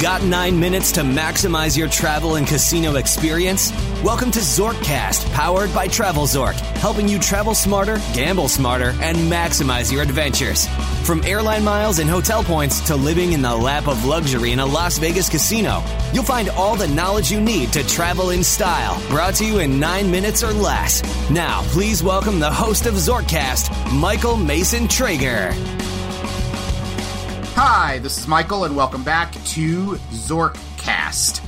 Got nine minutes to maximize your travel and casino experience? Welcome to Zorkcast, powered by TravelZork, helping you travel smarter, gamble smarter, and maximize your adventures. From airline miles and hotel points to living in the lap of luxury in a Las Vegas casino, you'll find all the knowledge you need to travel in style. Brought to you in nine minutes or less. Now, please welcome the host of Zorkcast, Michael Mason Traeger. Hi, this is Michael, and welcome back to Zorkcast.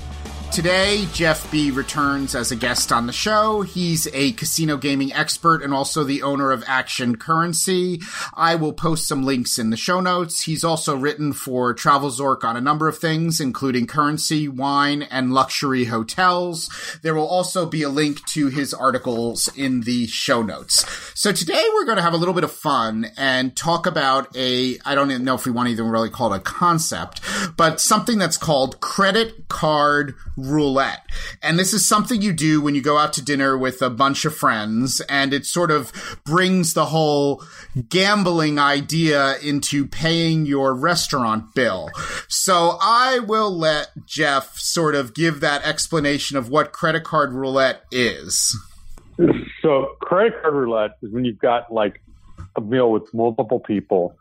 Today, Jeff B returns as a guest on the show. He's a casino gaming expert and also the owner of Action Currency. I will post some links in the show notes. He's also written for TravelZork on a number of things, including currency, wine, and luxury hotels. There will also be a link to his articles in the show notes. So today we're going to have a little bit of fun and talk about a, I don't even know if we want to even really call it a concept, but something that's called credit card roulette. And this is something you do when you go out to dinner with a bunch of friends, and it sort of brings the whole gambling idea into paying your restaurant bill. So I will let Jeff sort of give that explanation of what credit card roulette is. So credit card roulette is when you've got like a meal with multiple people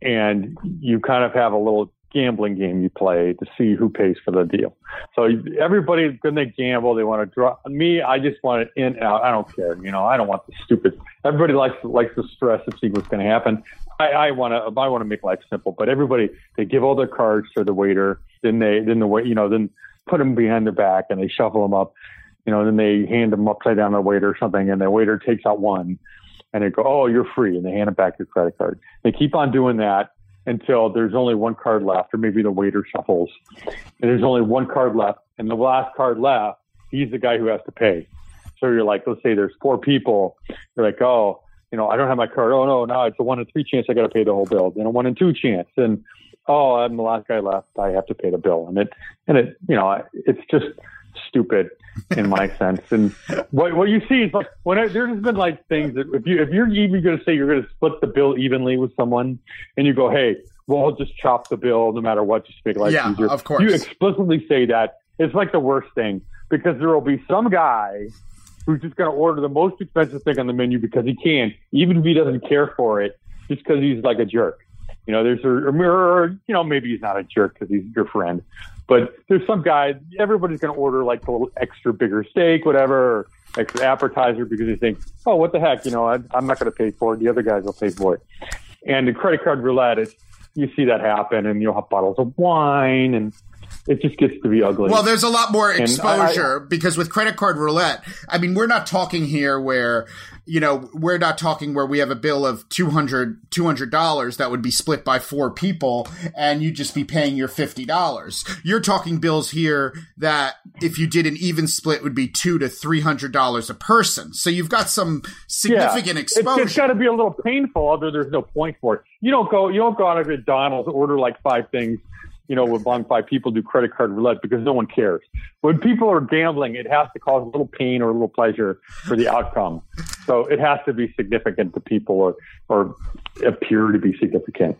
and you kind of have a little gambling game you play to see who pays for the deal. So everybody, when they gamble, they want to draw. Me, I just want it in out. I don't care. You know, I don't want the stupid. Everybody likes likes the stress of seeing what's going to happen. I, I want to. I want to make life simple. But everybody, they give all their cards to the waiter. Then they, then the way, you know, then put them behind their back and they shuffle them up. You know, then they hand them upside down to the waiter or something, and the waiter takes out one, and they go, "Oh, you're free," and they hand it back your credit card. They keep on doing that until there's only one card left, or maybe the waiter shuffles, and there's only one card left, and the last card left, he's the guy who has to pay. So you're like, let's say there's four people, you're like, oh, you know, I don't have my card. Oh no, no, it's a one in three chance I got to pay the whole bill. Then a one in two chance, and oh, I'm the last guy left. I have to pay the bill, and it, and it, you know, it's just stupid in my sense. And what what you see is like when I, there's been like things that if you if you're even going to say you're going to split the bill evenly with someone, and you go, hey, well, I'll just chop the bill no matter what, just make life yeah, easier. Of course, you explicitly say that it's like the worst thing because there will be some guy who's just going to order the most expensive thing on the menu because he can, even if he doesn't care for it, just because he's like a jerk. You know, there's a, or, you know, maybe he's not a jerk because he's your friend, but there's some guy, everybody's going to order like a little extra bigger steak, whatever, or extra appetizer because they think, oh, what the heck, you know, I, I'm not going to pay for it. The other guys will pay for it. And the credit card roulette, is, you see that happen and you'll have bottles of wine and it just gets to be ugly. Well, there's a lot more exposure I, because with credit card roulette, I mean, we're not talking here where, you know, we're not talking where we have a bill of 200 $200 that would be split by four people and you'd just be paying your $50. You're talking bills here that if you did an even split would be 2 to $300 a person. So you've got some significant yeah, exposure. It's, it's got to be a little painful, although there's no point for it. You don't go, you don't go out of McDonald's, order like five things you know, with long five people do credit card roulette because no one cares. When people are gambling, it has to cause a little pain or a little pleasure for the outcome. So it has to be significant to people or, or appear to be significant.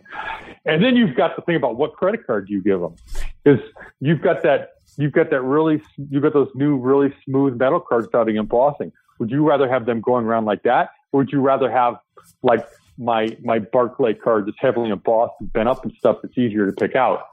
And then you've got the thing about what credit card do you give them? Because you've got that, you've got that really, you've got those new really smooth metal cards starting embossing. Would you rather have them going around like that? Or would you rather have like my, my Barclay card that's heavily embossed and bent up and stuff that's easier to pick out?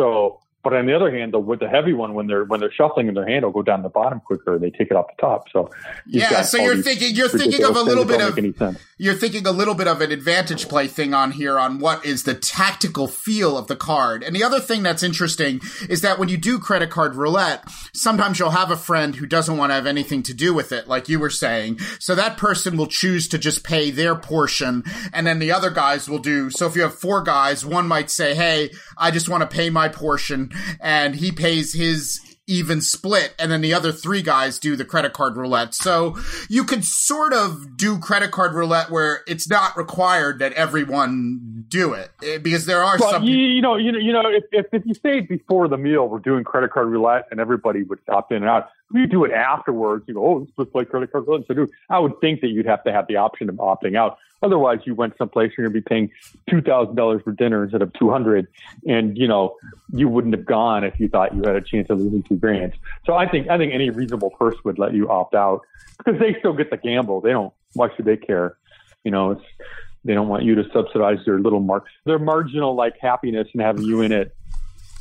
So, but on the other hand, the, with the heavy one, when they're when they're shuffling in their hand, will go down the bottom quicker, and they take it off the top. So yeah, so you're thinking you're thinking of a little bit of you're thinking a little bit of an advantage play thing on here on what is the tactical feel of the card. And the other thing that's interesting is that when you do credit card roulette, sometimes you'll have a friend who doesn't want to have anything to do with it, like you were saying. So that person will choose to just pay their portion, and then the other guys will do. So if you have four guys, one might say, "Hey, I just want to pay my portion," and he pays his even split, and then the other three guys do the credit card roulette. So you could sort of do credit card roulette where it's not required that everyone do it eh, because there are Well, some. you, you know, you know, you know, if, if, if you say before the meal, we're doing credit card roulette, and everybody would opt in and out. If you do it afterwards, you go, oh, let's play credit card roulette. So do. I would think that you'd have to have the option of opting out. Otherwise, you went someplace you're going to be paying two thousand dollars for dinner instead of two hundred, and you know you wouldn't have gone if you thought you had a chance of losing two grand. So I think I think any reasonable person would let you opt out because they still get the gamble. They don't. Why should they care? You know, it's they don't want you to subsidize their little mark, their marginal like happiness and having you in it.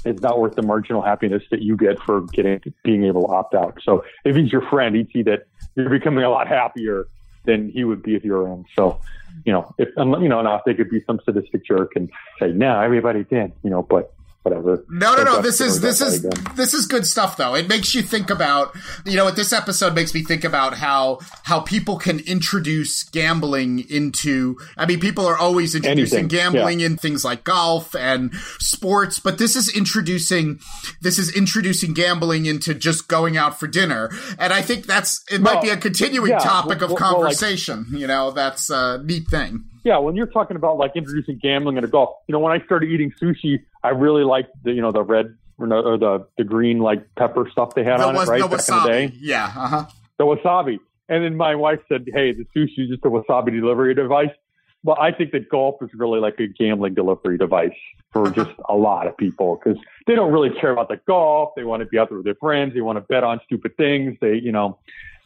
It's not worth the marginal happiness that you get for getting being able to opt out. So if he's your friend, he'd see that you're becoming a lot happier than he would be if you were in. So, you know, if you know, now if they could be some sadistic jerk and say, "No, everybody did," you know, but whatever. No, no, no. This is this is this is good stuff though. It makes you think about you know what this episode makes me think about how how people can introduce gambling into I mean people are always introducing Anything, gambling yeah. in things like golf and sports, but this is introducing this is introducing gambling into just going out for dinner. And I think that's it might be a continuing yeah, topic of well, well, like- conversation, you know, that's a neat thing. Yeah, when you're talking about like introducing gambling into golf, you know, when I started eating sushi, I really liked the you know the red or, no, or the the green like pepper stuff they had The, on was, it right back in the day. Yeah, uh-huh. the wasabi. And then my wife said, "Hey, the sushi is just a wasabi delivery device." Well, I think that golf is really like a gambling delivery device for just a lot of people because they don't really care about the golf. They want to be out there with their friends. They want to bet on stupid things. They, you know,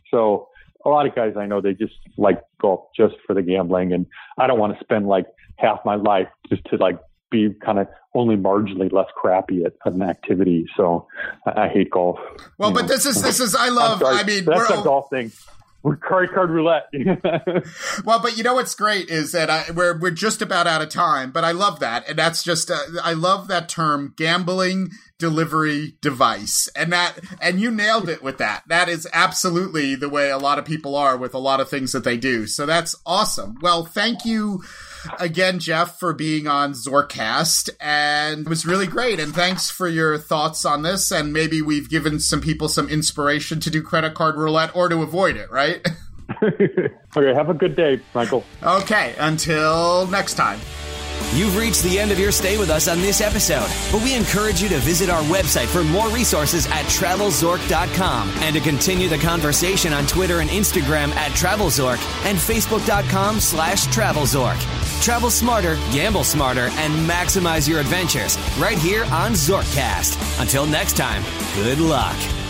so a lot of guys I know they just like golf just for the gambling, and I don't want to spend like half my life just to like be kind of only marginally less crappy at an activity. So I, I hate golf. Well, but know. this is this is I love. I mean, that's a golf thing. Credit card roulette. Well, but you know what's great is that I, we're we're just about out of time, but I love that, and that's just uh, I love that term gambling delivery device, and that and you nailed it with that. That is absolutely the way a lot of people are with a lot of things that they do. So that's awesome. Well, thank you again, Jeff, for being on Zorkcast, and it was really great. And thanks for your thoughts on this. And maybe we've given some people some inspiration to do credit card roulette or to avoid it, right? okay, have a good day, Michael. Okay, until next time. You've reached the end of your stay with us on this episode, but we encourage you to visit our website for more resources at travelzork.com and to continue the conversation on Twitter and Instagram at travelzork and facebook.com slash travelzork. Travel smarter, gamble smarter, and maximize your adventures right here on Zorkcast. Until next time, good luck.